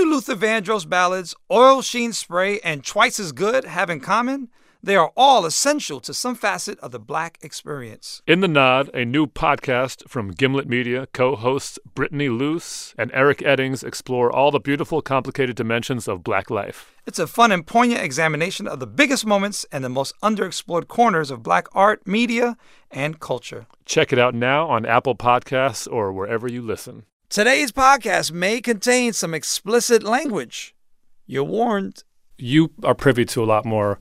do Luther Vandross ballads, Oil Sheen Spray, and Twice as Good have in common? They are all essential to some facet of the black experience. In the Nod, a new podcast from Gimlet Media, co hosts Brittany Luce and Eric Eddings explore all the beautiful, complicated dimensions of black life. It's a fun and poignant examination of the biggest moments and the most underexplored corners of black art, media, and culture. Check it out now on Apple Podcasts or wherever you listen. Today's podcast may contain some explicit language. You're warned. You are privy to a lot more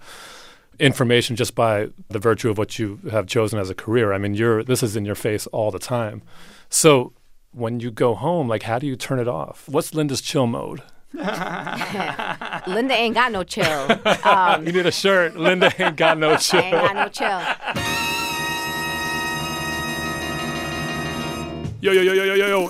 information just by the virtue of what you have chosen as a career. I mean, you're this is in your face all the time. So when you go home, like how do you turn it off? What's Linda's chill mode? Linda ain't got no chill. Um, You need a shirt. Linda ain't got no chill. ain't got no chill. Yo yo yo yo yo yo yo.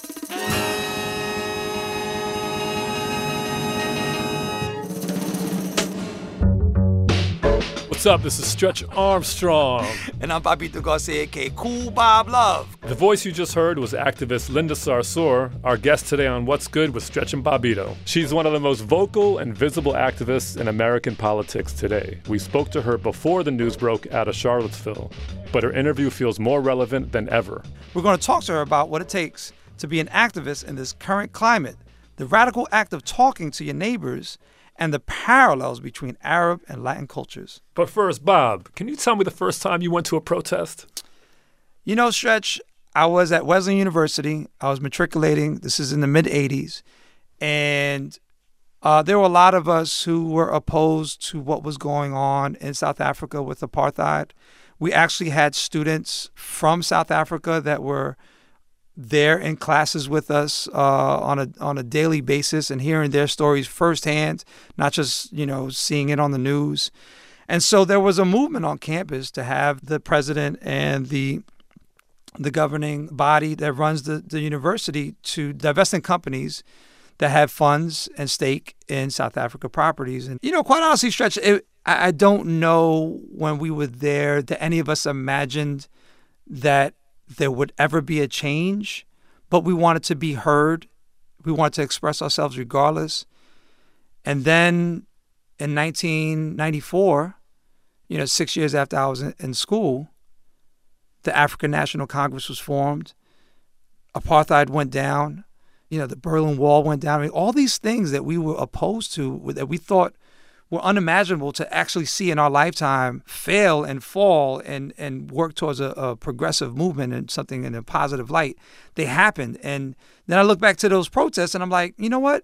What's up? This is Stretch Armstrong. And I'm Bobbito Garcia, aka Kool Bob Love. The voice you just heard was activist Linda Sarsour, our guest today on What's Good with Stretch and Bobbito. She's one of the most vocal and visible activists in American politics today. We spoke to her before the news broke out of Charlottesville, but her interview feels more relevant than ever. We're going to talk to her about what it takes to be an activist in this current climate, the radical act of talking to your neighbors, and the parallels between Arab and Latin cultures. But first, Bob, can you tell me the first time you went to a protest? You know, Stretch, I was at Wesleyan University. I was matriculating. This is in the mid 80s. And uh, there were a lot of us who were opposed to what was going on in South Africa with apartheid. We actually had students from South Africa that were there in classes with us uh, on a on a daily basis and hearing their stories firsthand, not just you know seeing it on the news. And so there was a movement on campus to have the president and the the governing body that runs the, the university to divest in companies that have funds and stake in South Africa properties. And you know, quite honestly, stretch it, I, I don't know when we were there that any of us imagined that there would ever be a change, but we wanted to be heard. We wanted to express ourselves regardless. And then in 1994, you know, six years after I was in, school, the African National Congress was formed. Apartheid went down. You know, the Berlin Wall went down. I mean, all these things that we were opposed to, that we thought were unimaginable to actually see in our lifetime fail and fall and, and work towards a, a progressive movement and something in a positive light. They happened. And then I look back to those protests and I'm like, you know what?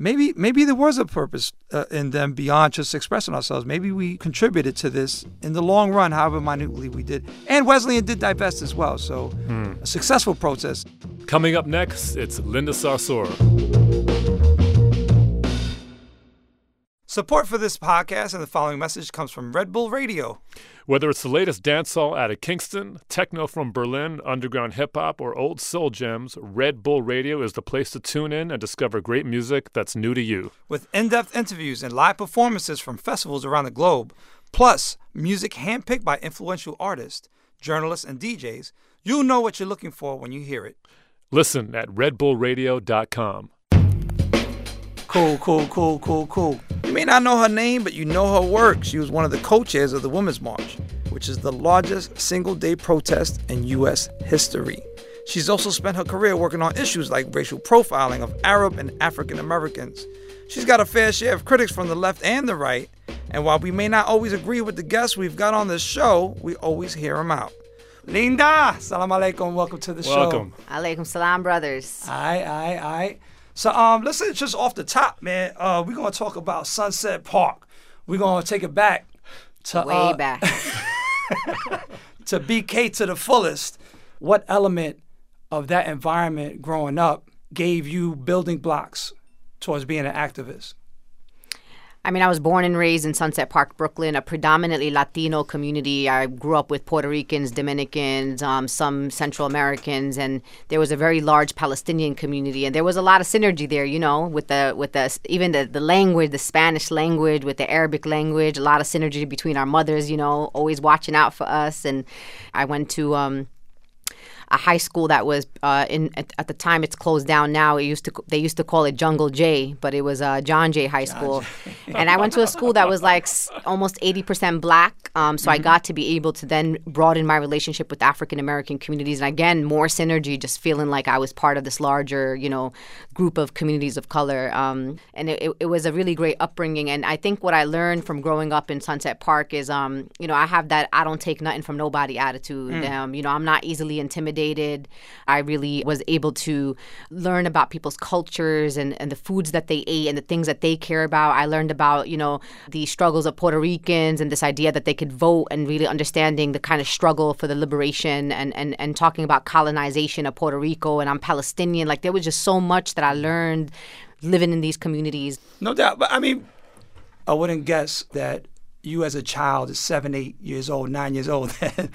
Maybe maybe there was a purpose uh, in them beyond just expressing ourselves. Maybe we contributed to this in the long run, however minutely we did. And Wesleyan did divest as well, so a successful protest. Coming up next, it's Linda Sarsour. Support for this podcast and the following message comes from Red Bull Radio. Whether it's the latest dancehall out of Kingston, techno from Berlin, underground hip hop, or old soul gems, Red Bull Radio is the place to tune in and discover great music that's new to you. with in-depth interviews and live performances from festivals around the globe, plus music handpicked by influential artists, journalists, and DJs, you'll know what you're looking for when you hear it. Listen at redbullradio.com. Cool, cool, cool, cool, cool. You may not know her name, but you know her work. She was one of the co-chairs of the Women's March, which is the largest single-day protest in U.S. history. She's also spent her career working on issues like racial profiling of Arab and African Americans. She's got a fair share of critics from the left and the right, and while we may not always agree with the guests we've got on this show, we always hear them out. Linda, salam alaikum, welcome to the show. Welcome. Alaikum salam, brothers. Aye, aye, aye. So um, let's say just off the top, man. Uh, we're gonna talk about Sunset Park. We're gonna take it back to Way uh, back. to BK to the fullest. What element of that environment growing up gave you building blocks towards being an activist? I mean, I was born and raised in Sunset Park, Brooklyn, a predominantly Latino community. I grew up with Puerto Ricans, Dominicans, um, some Central Americans, and there was a very large Palestinian community, and there was a lot of synergy there. You know, with the with the even the the language, the Spanish language, with the Arabic language, a lot of synergy between our mothers. You know, always watching out for us. And I went to. Um, a high school that was uh, in at, at, the time it's closed down now. It used to they used to call it Jungle J, but it was uh, John Jay High School, and I went to a school that was like almost eighty percent black. Um, so mm-hmm. I got to be able to then broaden my relationship with African American communities, and again more synergy, just feeling like I was part of this larger you know group of communities of color. Um, and it, it was a really great upbringing, and I think what I learned from growing up in Sunset Park is um, you know I have that I don't take nothing from nobody attitude. Mm. Um, you know I'm not easily intimidated. I really was able to learn about people's cultures and, and the foods that they ate and the things that they care about. I learned about, you know, the struggles of Puerto Ricans and this idea that they could vote and really understanding the kind of struggle for the liberation and, and, and talking about colonization of Puerto Rico and I'm Palestinian. Like there was just so much that I learned living in these communities. No doubt. But I mean, I wouldn't guess that you as a child is seven, eight years old, nine years old, that,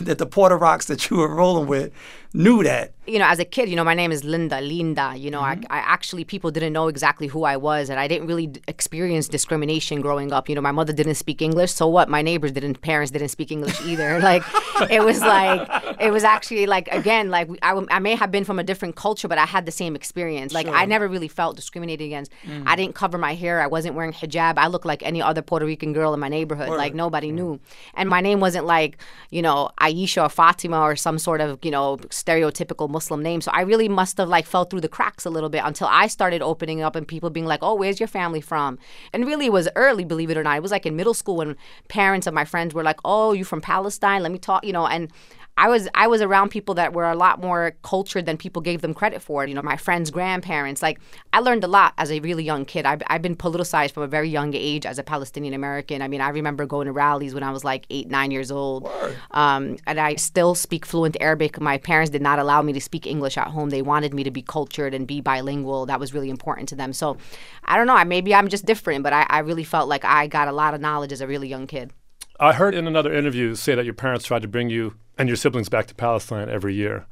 that the Puerto Rocks that you were rolling with knew that you know, as a kid, you know, my name is Linda, Linda. You know, mm-hmm. I, I, actually, people didn't know exactly who I was, and I didn't really experience discrimination growing up. You know, my mother didn't speak English, so what? My neighbors didn't, parents didn't speak English either. like, it was like, it was actually like, again, like, I, I may have been from a different culture, but I had the same experience. Like, sure. I never really felt discriminated against. Mm. I didn't cover my hair. I wasn't wearing hijab. I looked like any other Puerto Rican girl in my neighborhood. Like, nobody knew. And my name wasn't like, you know, Aisha or Fatima or some sort of, you know, stereotypical Muslim name. So I really really must have like fell through the cracks a little bit until I started opening up and people being like, "Oh, where's your family from?" And really, it was early, believe it or not. It was like in middle school when parents of my friends were like, "Oh, you from Palestine? Let me talk," you know, and I was I was around people that were a lot more cultured than people gave them credit for. You know, my friends' grandparents. Like I learned a lot as a really young kid. I've, I've been politicized from a very young age as a Palestinian American. I mean, I remember going to rallies when I was like eight, nine years old, um, and I still speak fluent Arabic. My parents did not allow me to speak English at home. They wanted me to be cultured and be bilingual. That was really important to them. So I don't know. Maybe I'm just different, but I, I really felt like I got a lot of knowledge as a really young kid. I heard in another interview say that your parents tried to bring you and your siblings back to Palestine every year.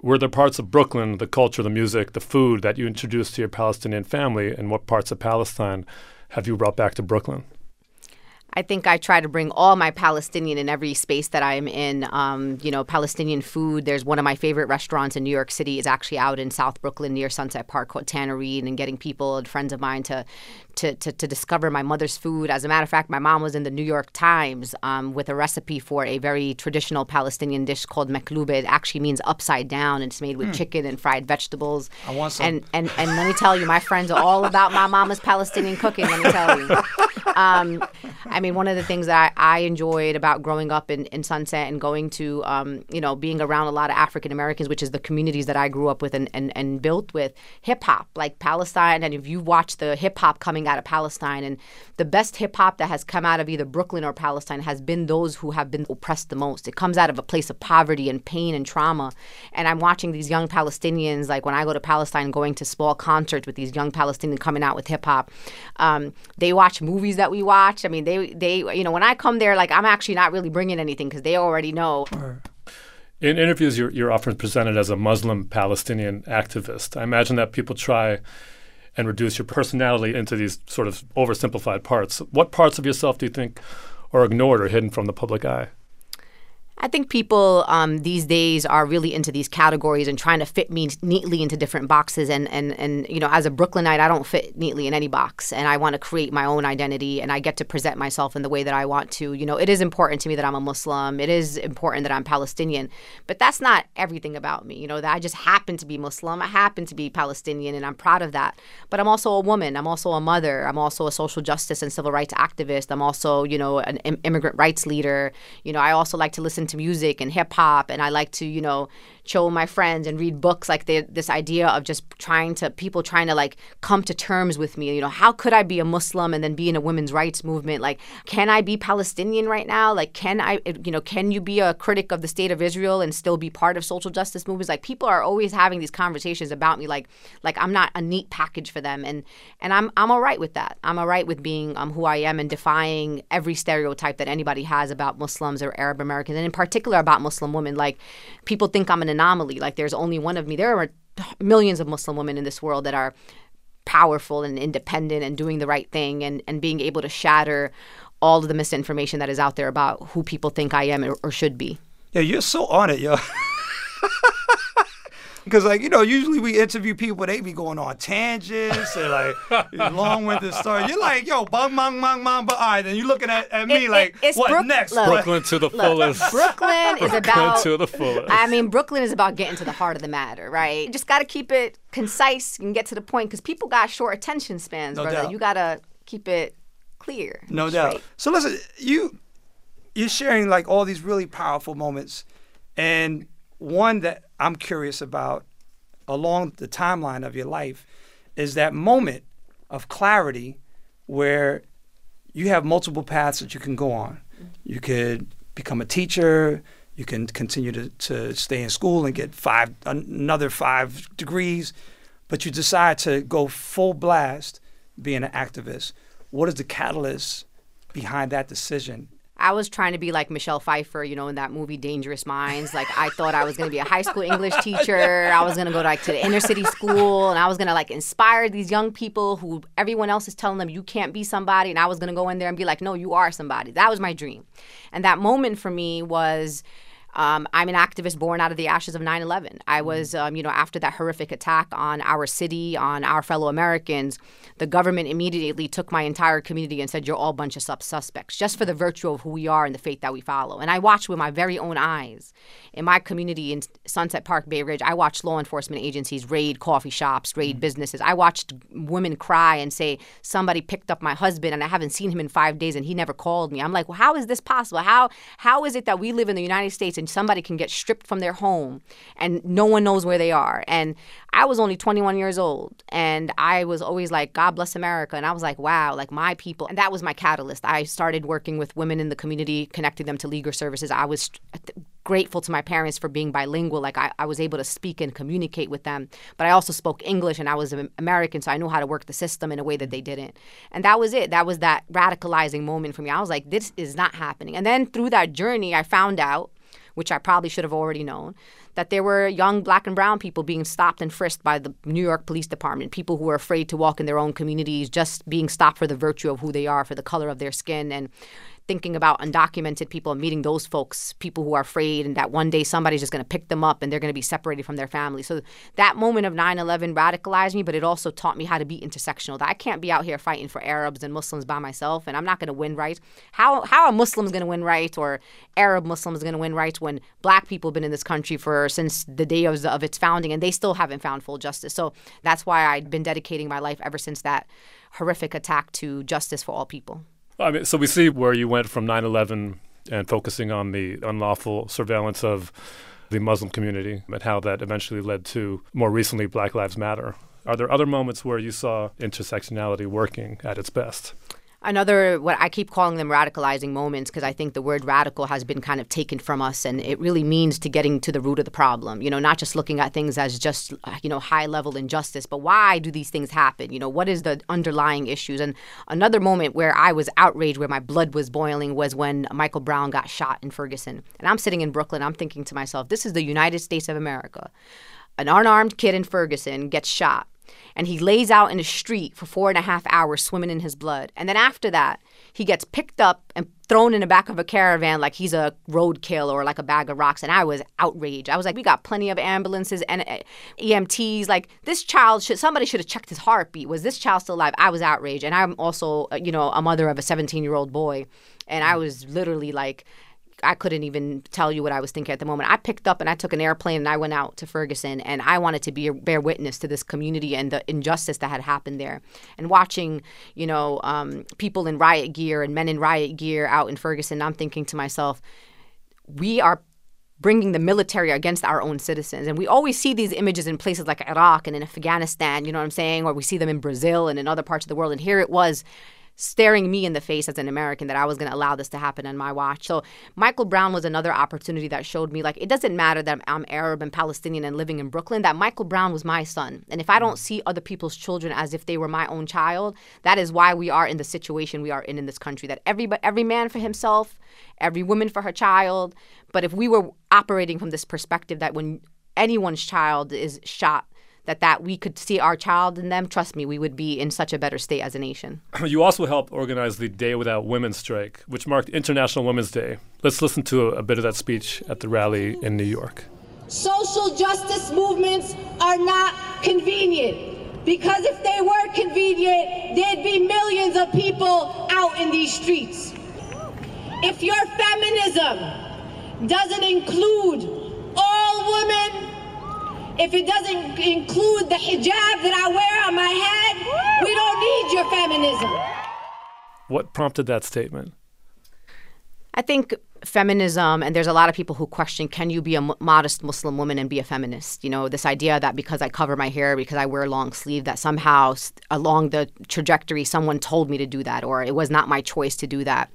Were there parts of Brooklyn, the culture, the music, the food that you introduced to your Palestinian family, and what parts of Palestine have you brought back to Brooklyn? I think I try to bring all my Palestinian in every space that I'm in. Um, you know, Palestinian food. There's one of my favorite restaurants in New York City is actually out in South Brooklyn near Sunset Park called Tanoreen, and getting people and friends of mine to to, to, to, discover my mother's food. As a matter of fact, my mom was in the New York Times um, with a recipe for a very traditional Palestinian dish called meklube. It actually means upside down. And it's made with mm. chicken and fried vegetables. I want some. And, and, and let me tell you, my friends are all about my mama's Palestinian cooking, let me tell you. Um, I mean, one of the things that I, I, enjoyed about growing up in, in Sunset and going to, um, you know, being around a lot of African Americans, which is the communities that I grew up with and, and, and built with, hip hop, like Palestine. And if you watch the hip hop coming out of Palestine. And the best hip hop that has come out of either Brooklyn or Palestine has been those who have been oppressed the most. It comes out of a place of poverty and pain and trauma. And I'm watching these young Palestinians, like when I go to Palestine, going to small concerts with these young Palestinians coming out with hip hop. Um, they watch movies that we watch. I mean, they, they, you know, when I come there, like I'm actually not really bringing anything because they already know. In interviews, you're, you're often presented as a Muslim Palestinian activist. I imagine that people try and reduce your personality into these sort of oversimplified parts. What parts of yourself do you think are ignored or hidden from the public eye? I think people um, these days are really into these categories and trying to fit me neatly into different boxes. And, and, and you know, as a Brooklynite, I don't fit neatly in any box. And I want to create my own identity and I get to present myself in the way that I want to. You know, it is important to me that I'm a Muslim. It is important that I'm Palestinian. But that's not everything about me. You know, that I just happen to be Muslim. I happen to be Palestinian and I'm proud of that. But I'm also a woman. I'm also a mother. I'm also a social justice and civil rights activist. I'm also, you know, an immigrant rights leader. You know, I also like to listen listen to music and hip hop, and I like to, you know, chill with my friends and read books. Like the, this idea of just trying to people trying to like come to terms with me. You know, how could I be a Muslim and then be in a women's rights movement? Like, can I be Palestinian right now? Like, can I, you know, can you be a critic of the state of Israel and still be part of social justice movements? Like, people are always having these conversations about me. Like, like I'm not a neat package for them, and and I'm I'm all right with that. I'm all right with being um, who I am and defying every stereotype that anybody has about Muslims or Arab Americans, and in particular about Muslim women. Like, people think I'm an anomaly. Like there's only one of me. There are millions of Muslim women in this world that are powerful and independent and doing the right thing and, and being able to shatter all of the misinformation that is out there about who people think I am or, or should be. Yeah, you're so on it, yo. Because like you know, usually we interview people, they be going on tangents and like long-winded stories. You're like, yo, bang, bang, bang, bang, but all right, then you looking at, at me It- like, it- it's what Brook- next? look. Brooklyn to the Look, fullest. Brooklyn is about to the fullest. I mean, Brooklyn is about getting to the heart of the matter, right? You just got to keep it concise and get to the point because people got short attention spans, No brother. doubt. You got to keep it clear. No straight. doubt. So listen, you you're sharing like all these really powerful moments, and one that I'm curious about along the timeline of your life is that moment of clarity where you have multiple paths that you can go on. You could become a teacher. You can continue to, to stay in school and get five another five degrees, but you decide to go full blast being an activist. What is the catalyst behind that decision? I was trying to be like Michelle Pfeiffer, you know, in that movie Dangerous Minds. Like I thought I was going to be a high school English teacher. I was going to go like to the inner city school, and I was going to like inspire these young people who everyone else is telling them you can't be somebody, and I was going to go in there and be like, no, you are somebody. That was my dream, and that moment for me was. Um, I'm an activist born out of the ashes of 9 11. I was, um, you know, after that horrific attack on our city, on our fellow Americans, the government immediately took my entire community and said, You're all a bunch of sub- suspects, just for the virtue of who we are and the faith that we follow. And I watched with my very own eyes in my community in Sunset Park, Bay Ridge. I watched law enforcement agencies raid coffee shops, raid businesses. I watched women cry and say, Somebody picked up my husband and I haven't seen him in five days and he never called me. I'm like, Well, how is this possible? How, how is it that we live in the United States somebody can get stripped from their home and no one knows where they are? And I was only 21 years old and I was always like, God bless America. And I was like, wow, like my people. And that was my catalyst. I started working with women in the community, connecting them to legal services. I was uh, grateful to my parents for being bilingual. Like I, I was able to speak and communicate with them, but I also spoke English and I was an American, so I knew how to work the system in a way that they didn't. And that was it. That was that radicalizing moment for me. I was like, this is not happening. And then through that journey, I found out, which I probably should have already known, that there were young black and brown people being stopped and frisked by the New York Police Department, people who were afraid to walk in their own communities, just being stopped for the virtue of who they are, for the color of their skin. And thinking about undocumented people and meeting those folks, people who are afraid and that one day somebody's just going to pick them up and they're going to be separated from their family. So that moment of 9/11 radicalized me, but it also taught me how to be intersectional. That I can't be out here fighting for Arabs and Muslims by myself and I'm not going to win rights. How how are Muslims going to win rights or Arab Muslims going to win rights when black people have been in this country for since the day of, of its founding and they still haven't found full justice. So that's why I've been dedicating my life ever since that horrific attack to justice for all people. I mean, so we see where you went from 9 11 and focusing on the unlawful surveillance of the Muslim community and how that eventually led to more recently Black Lives Matter. Are there other moments where you saw intersectionality working at its best? Another what I keep calling them radicalizing moments because I think the word radical has been kind of taken from us and it really means to getting to the root of the problem. You know, not just looking at things as just you know high level injustice, but why do these things happen? You know, what is the underlying issues? And another moment where I was outraged, where my blood was boiling, was when Michael Brown got shot in Ferguson. And I'm sitting in Brooklyn, I'm thinking to myself, this is the United States of America. An unarmed kid in Ferguson gets shot and he lays out in the street for four and a half hours swimming in his blood. And then after that, he gets picked up and thrown in the back of a caravan like he's a roadkill or like a bag of rocks. And I was outraged. I was like, we got plenty of ambulances and uh, EMTs. Like this child should somebody should have checked his heartbeat. Was this child still alive? I was outraged. And I'm also, uh, you know, a mother of a 17 year old boy, and I was literally like. I couldn't even tell you what I was thinking at the moment. I picked up and I took an airplane and I went out to Ferguson and I wanted to be a, bear witness to this community and the injustice that had happened there. And watching, you know, um, people in riot gear and men in riot gear out in Ferguson, I'm thinking to myself, we are bringing the military against our own citizens. And we always see these images in places like Iraq and in Afghanistan, you know what I'm saying? Or we see them in Brazil and in other parts of the world. And here it was staring me in the face as an American that I was going to allow this to happen on my watch. So Michael Brown was another opportunity that showed me like it doesn't matter that I'm Arab and Palestinian and living in Brooklyn that Michael Brown was my son. And if I don't see other people's children as if they were my own child, that is why we are in the situation we are in in this country that every every man for himself, every woman for her child, but if we were operating from this perspective that when anyone's child is shot that that we could see our child in them, trust me, we would be in such a better state as a nation. You also helped organize the Day Without Women strike, which marked International Women's Day. Let's listen to a, a bit of that speech at the rally in New York. social justice movements are not convenient. Because if they were convenient, there'd be millions of people out in these streets. If your feminism doesn't include all women, if it doesn't include the hijab that I wear on my head, we don't need your feminism. What prompted that statement? I think feminism, and there's a lot of people who question can you be a m- modest Muslim woman and be a feminist? You know, this idea that because I cover my hair, because I wear long sleeve, that somehow along the trajectory someone told me to do that, or it was not my choice to do that.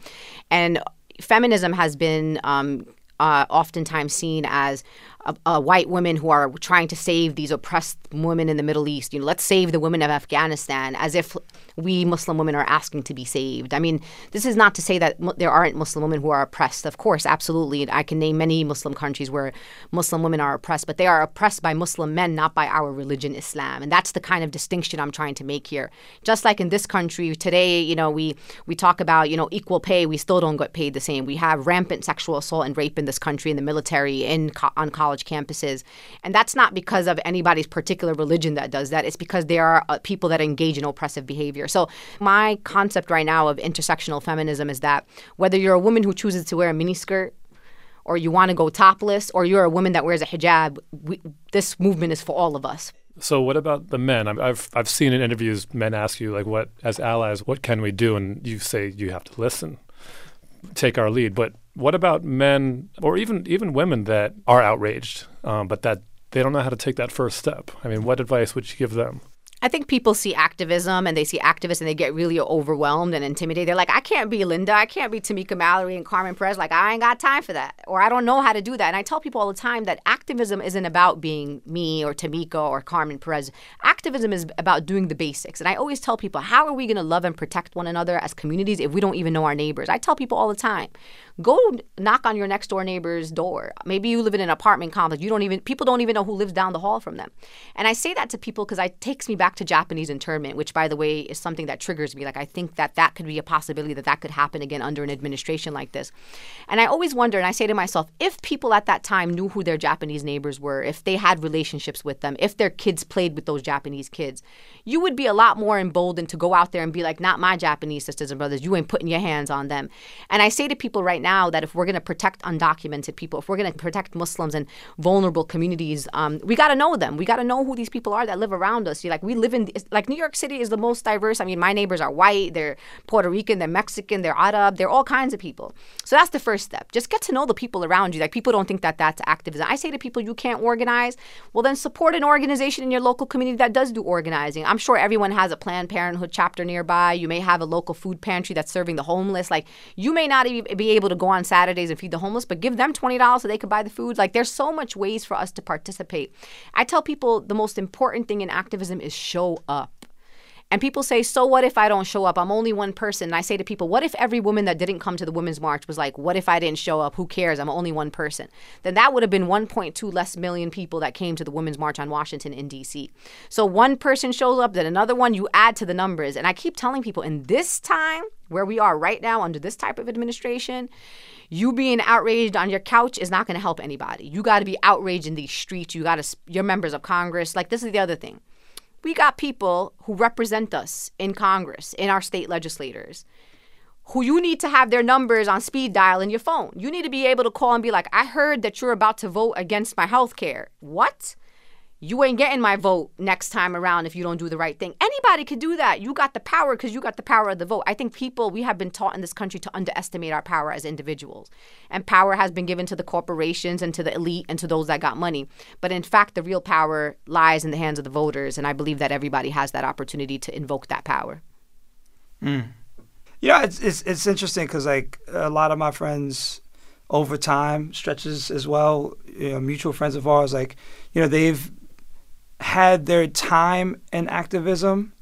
And feminism has been um, uh, oftentimes seen as uh, uh, white women who are trying to save these oppressed women in the Middle East. You know, let's save the women of Afghanistan, as if we Muslim women are asking to be saved. I mean, this is not to say that mu- there aren't Muslim women who are oppressed. Of course, absolutely, I can name many Muslim countries where Muslim women are oppressed, but they are oppressed by Muslim men, not by our religion, Islam. And that's the kind of distinction I'm trying to make here. Just like in this country today, you know, we we talk about you know equal pay, we still don't get paid the same. We have rampant sexual assault and rape in this country, in the military, in co- on college campuses, and that's not because of anybody's particular religion that does that. It's because there are uh, people that engage in oppressive behavior. So my concept right now of intersectional feminism is that whether you're a woman who chooses to wear a miniskirt or you want to go topless or you're a woman that wears a hijab, we, this movement is for all of us. So what about the men? I've I've seen in interviews men ask you like, "What as allies, what can we do?" And you say you have to listen, take our lead. But what about men or even even women that are outraged, um, but that they don't know how to take that first step? I mean, what advice would you give them? I think people see activism and they see activists and they get really overwhelmed and intimidated. They're like, I can't be Linda. I can't be Tamika Mallory and Carmen Perez. Like, I ain't got time for that. Or I don't know how to do that. And I tell people all the time that activism isn't about being me or Tamika or Carmen Perez. Activism is about doing the basics. And I always tell people, how are we going to love and protect one another as communities if we don't even know our neighbors? I tell people all the time, go knock on your next door neighbor's door. Maybe you live in an apartment complex. You don't even, people don't even know who lives down the hall from them. And I say that to people because it takes me back to Japanese internment, which, by the way, is something that triggers me. Like, I think that that could be a possibility that that could happen again under an administration like this. And I always wonder, and I say to myself, if people at that time knew who their Japanese neighbors were, if they had relationships with them, if their kids played with those Japanese kids, you would be a lot more emboldened to go out there and be like, not my Japanese sisters and brothers. You ain't putting your hands on them. And I say to people right now that if we're going to protect undocumented people, if we're going to protect Muslims and vulnerable communities, um, we got to know them. We got to know who these people are that live around us. You're like we live in like New York City is the most diverse. I mean, my neighbors are white, they're Puerto Rican, they're Mexican, they're Arab, they're all kinds of people. So that's the first step. Just get to know the people around you. Like people don't think that that's activism. I say to people, you can't organize. Well, then support an organization in your local community that does do organizing. I'm sure everyone has a Planned Parenthood chapter nearby. You may have a local food pantry that's serving the homeless. Like you may not even be able to go on Saturdays and feed the homeless, but give them twenty dollars so they could buy the food. Like there's so much ways for us to participate. I tell people the most important thing in activism is show up. And people say, so what if I don't show up? I'm only one person. And I say to people, what if every woman that didn't come to the Women's March was like, what if I didn't show up? Who cares? I'm only one person. Then that would have been 1.2 less million people that came to the Women's March on Washington in DC. So one person shows up, then another one, you add to the numbers. And I keep telling people, in this time where we are right now under this type of administration, you being outraged on your couch is not going to help anybody. You got to be outraged in these streets. You got to, you're members of Congress. Like, this is the other thing we got people who represent us in Congress, in our state legislators, who you need to have their numbers on speed dial in your phone. You need to be able to call and be like, I heard that you're about to vote against my health care. What? You ain't getting my vote next time around if you don't do the right thing. Anybody could do that. You got the power because you got the power of the vote. I think people, we have been taught in this country to underestimate our power as individuals. And power has been given to the corporations and to the elite and to those that got money. But in fact, the real power lies in the hands of the voters. And I believe that everybody has that opportunity to invoke that power. Mm. You know, it's, it's, it's interesting because, like, a lot of my friends over time, stretches as well, you know, mutual friends of ours, like, you know, they've had their time in activism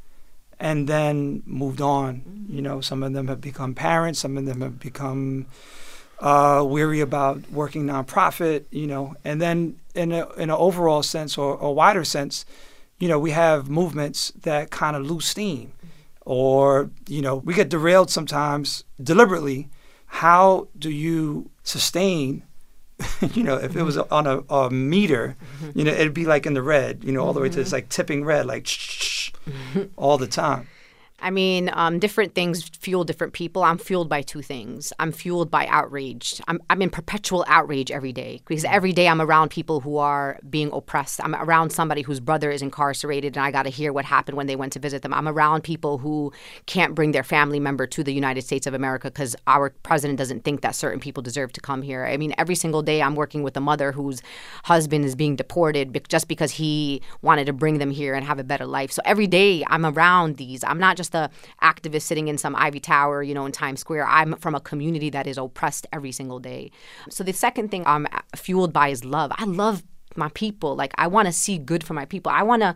and then moved on. Mm-hmm. You know, some of them have become parents, some of them have become uh, weary about working nonprofit, you know, and then in, a, in an overall sense or a wider sense, you know, we have movements that kind of lose steam or, you know, we get derailed sometimes deliberately. How do you sustain you know, if it was mm-hmm. on a, a meter, mm-hmm. you know, it'd be like in the red, you know, all the way to this mm-hmm. like tipping red, like all the time. I mean, um, different things fuel different people. I'm fueled by two things. I'm fueled by outrage. I'm, I'm in perpetual outrage every day because every day I'm around people who are being oppressed. I'm around somebody whose brother is incarcerated and I got to hear what happened when they went to visit them. I'm around people who can't bring their family member to the United States of America because our president doesn't think that certain people deserve to come here. I mean, every single day I'm working with a mother whose husband is being deported just because he wanted to bring them here and have a better life. So every day I'm around these. I'm not just just a activist sitting in some ivy tower, you know, in Times Square. I'm from a community that is oppressed every single day. So the second thing I'm fueled by is love. I love my people. Like I want to see good for my people. I want to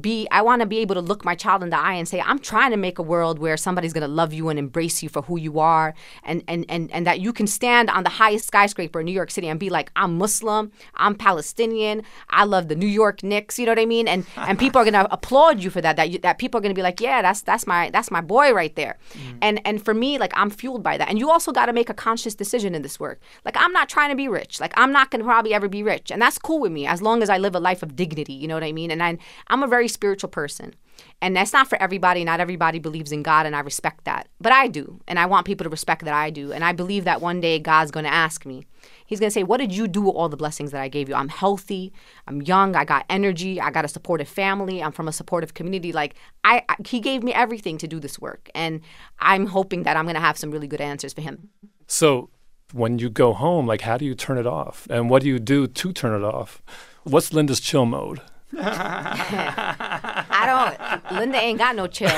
be I want to be able to look my child in the eye and say I'm trying to make a world where somebody's going to love you and embrace you for who you are and and and and that you can stand on the highest skyscraper in New York City and be like I'm Muslim, I'm Palestinian, I love the New York Knicks, you know what I mean? And and people are going to applaud you for that that you, that people are going to be like, "Yeah, that's that's my that's my boy right there." Mm. And and for me like I'm fueled by that. And you also got to make a conscious decision in this work. Like I'm not trying to be rich. Like I'm not going to probably ever be rich. And that's cool with me me as long as I live a life of dignity. You know what I mean? And I, I'm a very spiritual person. And that's not for everybody. Not everybody believes in God, and I respect that. But I do. And I want people to respect that I do. And I believe that one day God's going to ask me. He's going to say, What did you do with all the blessings that I gave you? I'm healthy. I'm young. I got energy. I got a supportive family. I'm from a supportive community. Like, I, I He gave me everything to do this work. And I'm hoping that I'm going to have some really good answers for Him. So, when you go home, like how do you turn it off? And what do you do to turn it off? What's Linda's chill mode? I don't. Linda ain't got no chill.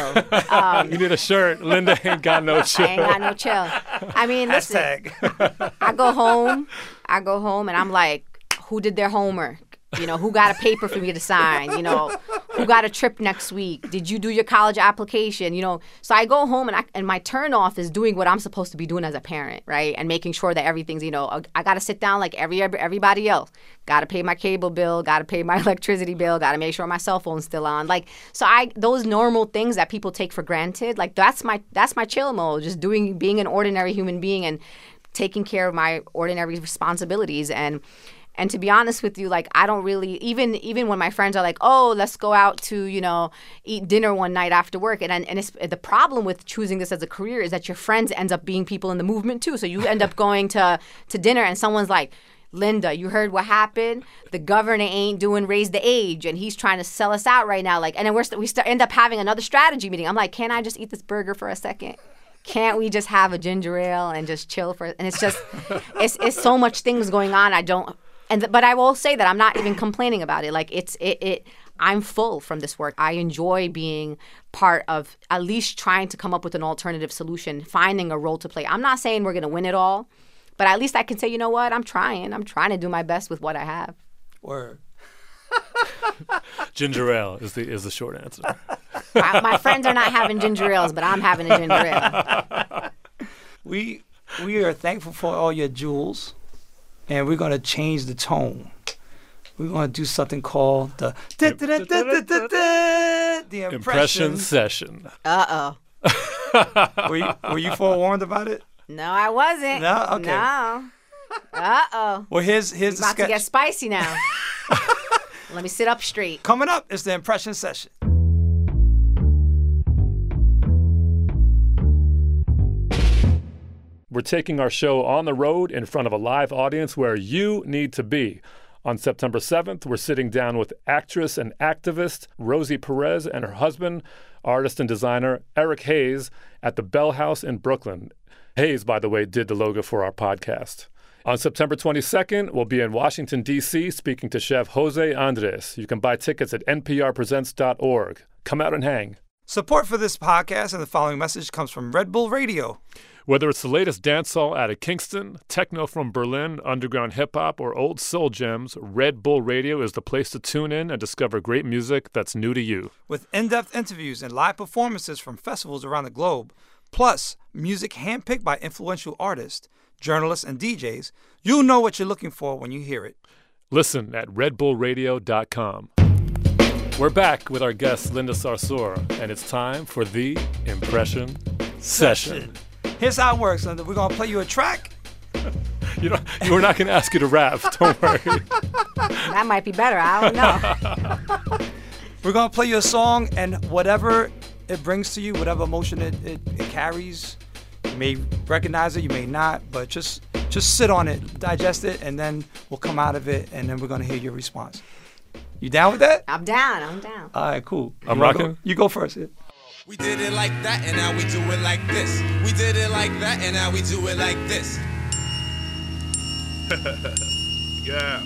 Um, you need a shirt. Linda ain't got no chill. I ain't got no chill. I mean, listen. I go home. I go home, and I'm like, who did their homework? You know, who got a paper for me to sign? You know, who got a trip next week? Did you do your college application? You know, so I go home and I, and my turn off is doing what I'm supposed to be doing as a parent, right? And making sure that everything's, you know, I got to sit down like every everybody else. Got to pay my cable bill, got to pay my electricity bill, got to make sure my cell phone's still on. Like so I those normal things that people take for granted, like that's my that's my chill mode, just doing being an ordinary human being and taking care of my ordinary responsibilities and and to be honest with you like i don't really even even when my friends are like oh let's go out to you know eat dinner one night after work and and the problem with choosing this as a career is that your friends ends up being people in the movement too so you end up going to to dinner and someone's like Linda, you heard what happened. The governor ain't doing raise the age, and he's trying to sell us out right now. Like, and then we're st- we st- end up having another strategy meeting. I'm like, can I just eat this burger for a second? Can't we just have a ginger ale and just chill for? And it's just, it's it's so much things going on. I don't and th- but I will say that I'm not even complaining about it. Like it's it, it I'm full from this work. I enjoy being part of at least trying to come up with an alternative solution, finding a role to play. I'm not saying we're going to win it all, but at least I can say, you know what? I'm trying. I'm trying to do my best with what I have. Word. ginger ale is the is the short answer. my, my friends are not having ginger ales, but I'm having a ginger ale. We we are thankful for all your jewels and we're gonna change the tone. We're gonna do something called the the impression session. Uh oh. were you were you forewarned about it? No, I wasn't. No, okay. No. Uh oh. Well, here's here's about the sketch. to get spicy now. Let me sit up straight. Coming up is the impression session. We're taking our show on the road in front of a live audience where you need to be. On September 7th, we're sitting down with actress and activist Rosie Perez and her husband, artist and designer Eric Haze, at the Bell House in Brooklyn. Hayes, by the way, did the logo for our podcast. On September 22nd, we'll be in Washington, D.C., speaking to chef Jose Andres. You can buy tickets at nprpresents.org. Come out and hang. Support for this podcast and the following message comes from Red Bull Radio. Whether it's the latest dancehall out of Kingston, techno from Berlin, underground hip hop, or old soul gems, Red Bull Radio is the place to tune in and discover great music that's new to you. With in depth interviews and live performances from festivals around the globe, plus music handpicked by influential artists, journalists, and DJs, you'll know what you're looking for when you hear it. Listen at redbullradio.com. We're back with our guest, Linda Sarsour, and it's time for the Impression Session. Here's how it works, Linda. We're gonna play you a track. You know, we're not going to ask you to rap. Don't worry. That might be better. I don't know. We're gonna play you a song, and whatever it brings to you, whatever emotion it, it, it carries, you may recognize it, you may not, but just just sit on it, digest it, and then we'll come out of it, and then we're gonna hear your response. You down with that? I'm down. I'm down. All right, cool. I'm You rocking. Go? You go first. We did it like that, and now we do it like this. We did it like that, and now we do it like this. Yeah.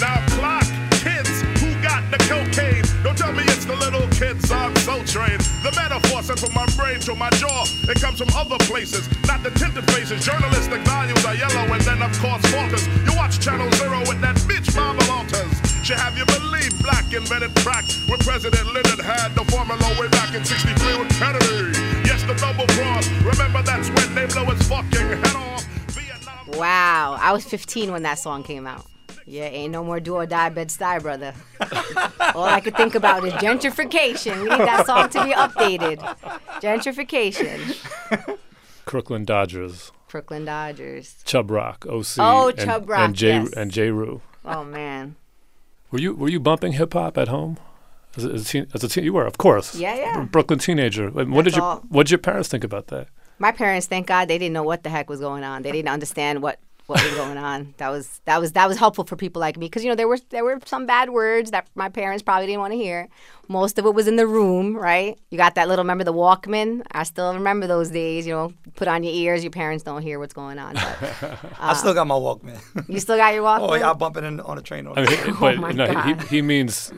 Now clock kids who got the cocaine. Don't tell me it's the little kids I'm so trained. The metaphor sent from my brain to my jaw. It comes from other places, not the tinted faces. Journalistic values are yellow, and then of course falters. You watch Channel Zero with that bitch Mama Walters. She have you believe black invented crack when President Lyndon had the formula way back in 63 with Kennedy. Yes, the double cross. Remember that's when they blow his fucking head off. Vietnam. Wow. I was 15 when that song came out. Yeah, ain't no more do or die bed stuy, brother. All I could think about is gentrification. We need that song to be updated. Gentrification. Crooklyn Dodgers, Brooklyn Dodgers. Chubb Rock, OC, Oh, and, Chubb Rock, and J yes. and Jeru. Oh man. Were you were you bumping hip hop at home? As a, as a teen, as a teen, you were, of course. Yeah, yeah. Brooklyn teenager. And What did your all. What did your parents think about that? My parents, thank God, they didn't know what the heck was going on. They didn't understand what what was going on. That was that was that was helpful for people like me because you know there were there were some bad words that my parents probably didn't want to hear. Most of it was in the room, right? You got that little remember the Walkman? I still remember those days. You know, put on your ears. Your parents don't hear what's going on. But I still got my Walkman. you still got your Walkman. oh, yeah, I bump it in, on a train. All I mean, time. Oh but Oh my no, he, God. he means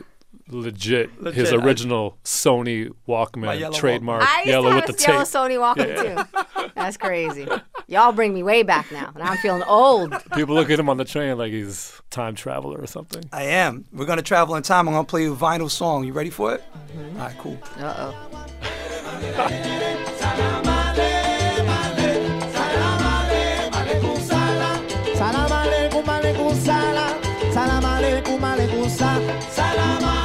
legit, his Legit, I- original Sony Walkman yellow trademark I used yellow to with have the a yellow tape. Sony Walkman too. That's crazy. Y'all bring me way back now, and I'm feeling old. People look at him on the train like he's time traveler or something. I am. We're gonna travel in time. I'm gonna play you a vinyl song. You ready for it? Mm-hmm. All right, cool. Uh oh. Salam alaikum alaikum salam. Salam alaikum alaikum salam.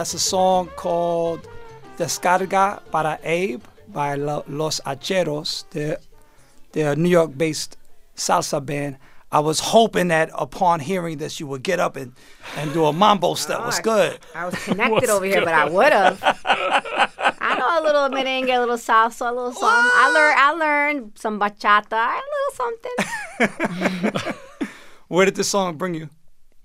That's a song called Descarga para Abe by Los Hacheros. They're, they're a New York based salsa band. I was hoping that upon hearing this, you would get up and, and do a mambo step. What's ah, good? I was connected What's over here, but I would have. I know a little merengue, a little salsa, a little something. I learned, I learned some bachata, a little something. Where did this song bring you?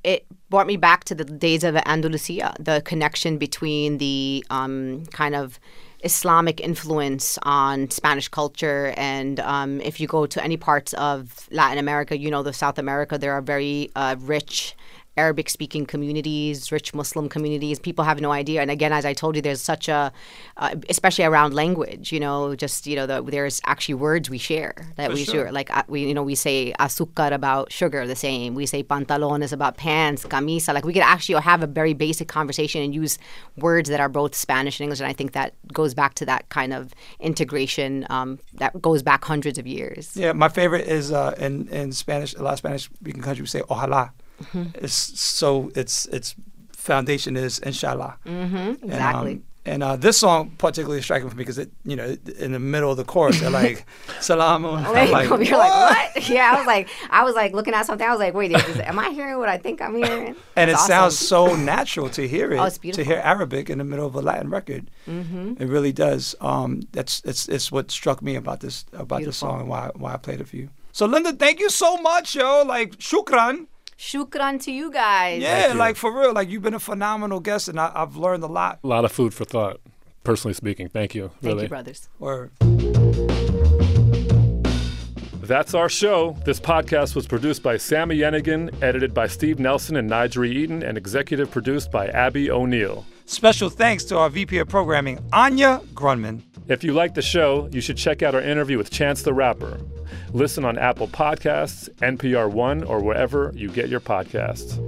It brought me back to the days of Andalusia, the connection between the um, kind of Islamic influence on Spanish culture. And um, if you go to any parts of Latin America, you know, the South America, there are very uh, rich. Arabic speaking communities, rich Muslim communities, people have no idea. And again, as I told you, there's such a, uh, especially around language, you know, just, you know, the, there's actually words we share that we share. Like, uh, we, you know, we say azúcar about sugar the same. We say pantalones about pants, camisa. Like, we could actually have a very basic conversation and use words that are both Spanish and English. And I think that goes back to that kind of integration um, that goes back hundreds of years. Yeah, my favorite is uh, in in Spanish. A lot of Spanish speaking countries we say "ojalá." It's so its its foundation is "inshallah." Mm-hmm, exactly. And, um, and uh, this song particularly striking for me because it, you know, in the middle of the chorus, they're like "salam." Like, like, you're like, what? Yeah, I was like, I was like looking at something. I was like, wait, is, am I hearing what I think I'm hearing? and it awesome. sounds so natural to hear it. Oh, it's to hear Arabic in the middle of a Latin record. Mm-hmm. It really does. Um, that's it's it's what struck me about this about this song and why why I played it for you. So Linda, thank you so much, yo. Like shukran. Shukran to you guys. Yeah, like for real. Like you've been a phenomenal guest, and I, I've learned a lot. A lot of food for thought. Personally speaking, thank you. Thank really. you, brothers. Or That's our show. This podcast was produced by Sami Yenigun, edited by Steve Nelson and Nigel Eaton, and executive produced by Abby O'Neill. special thanks to our VP of programming, Anya Grundmann. If you like the show, you should check out our interview with Chance the Rapper. Listen on Apple Podcasts, NPR One, or wherever you get your podcasts.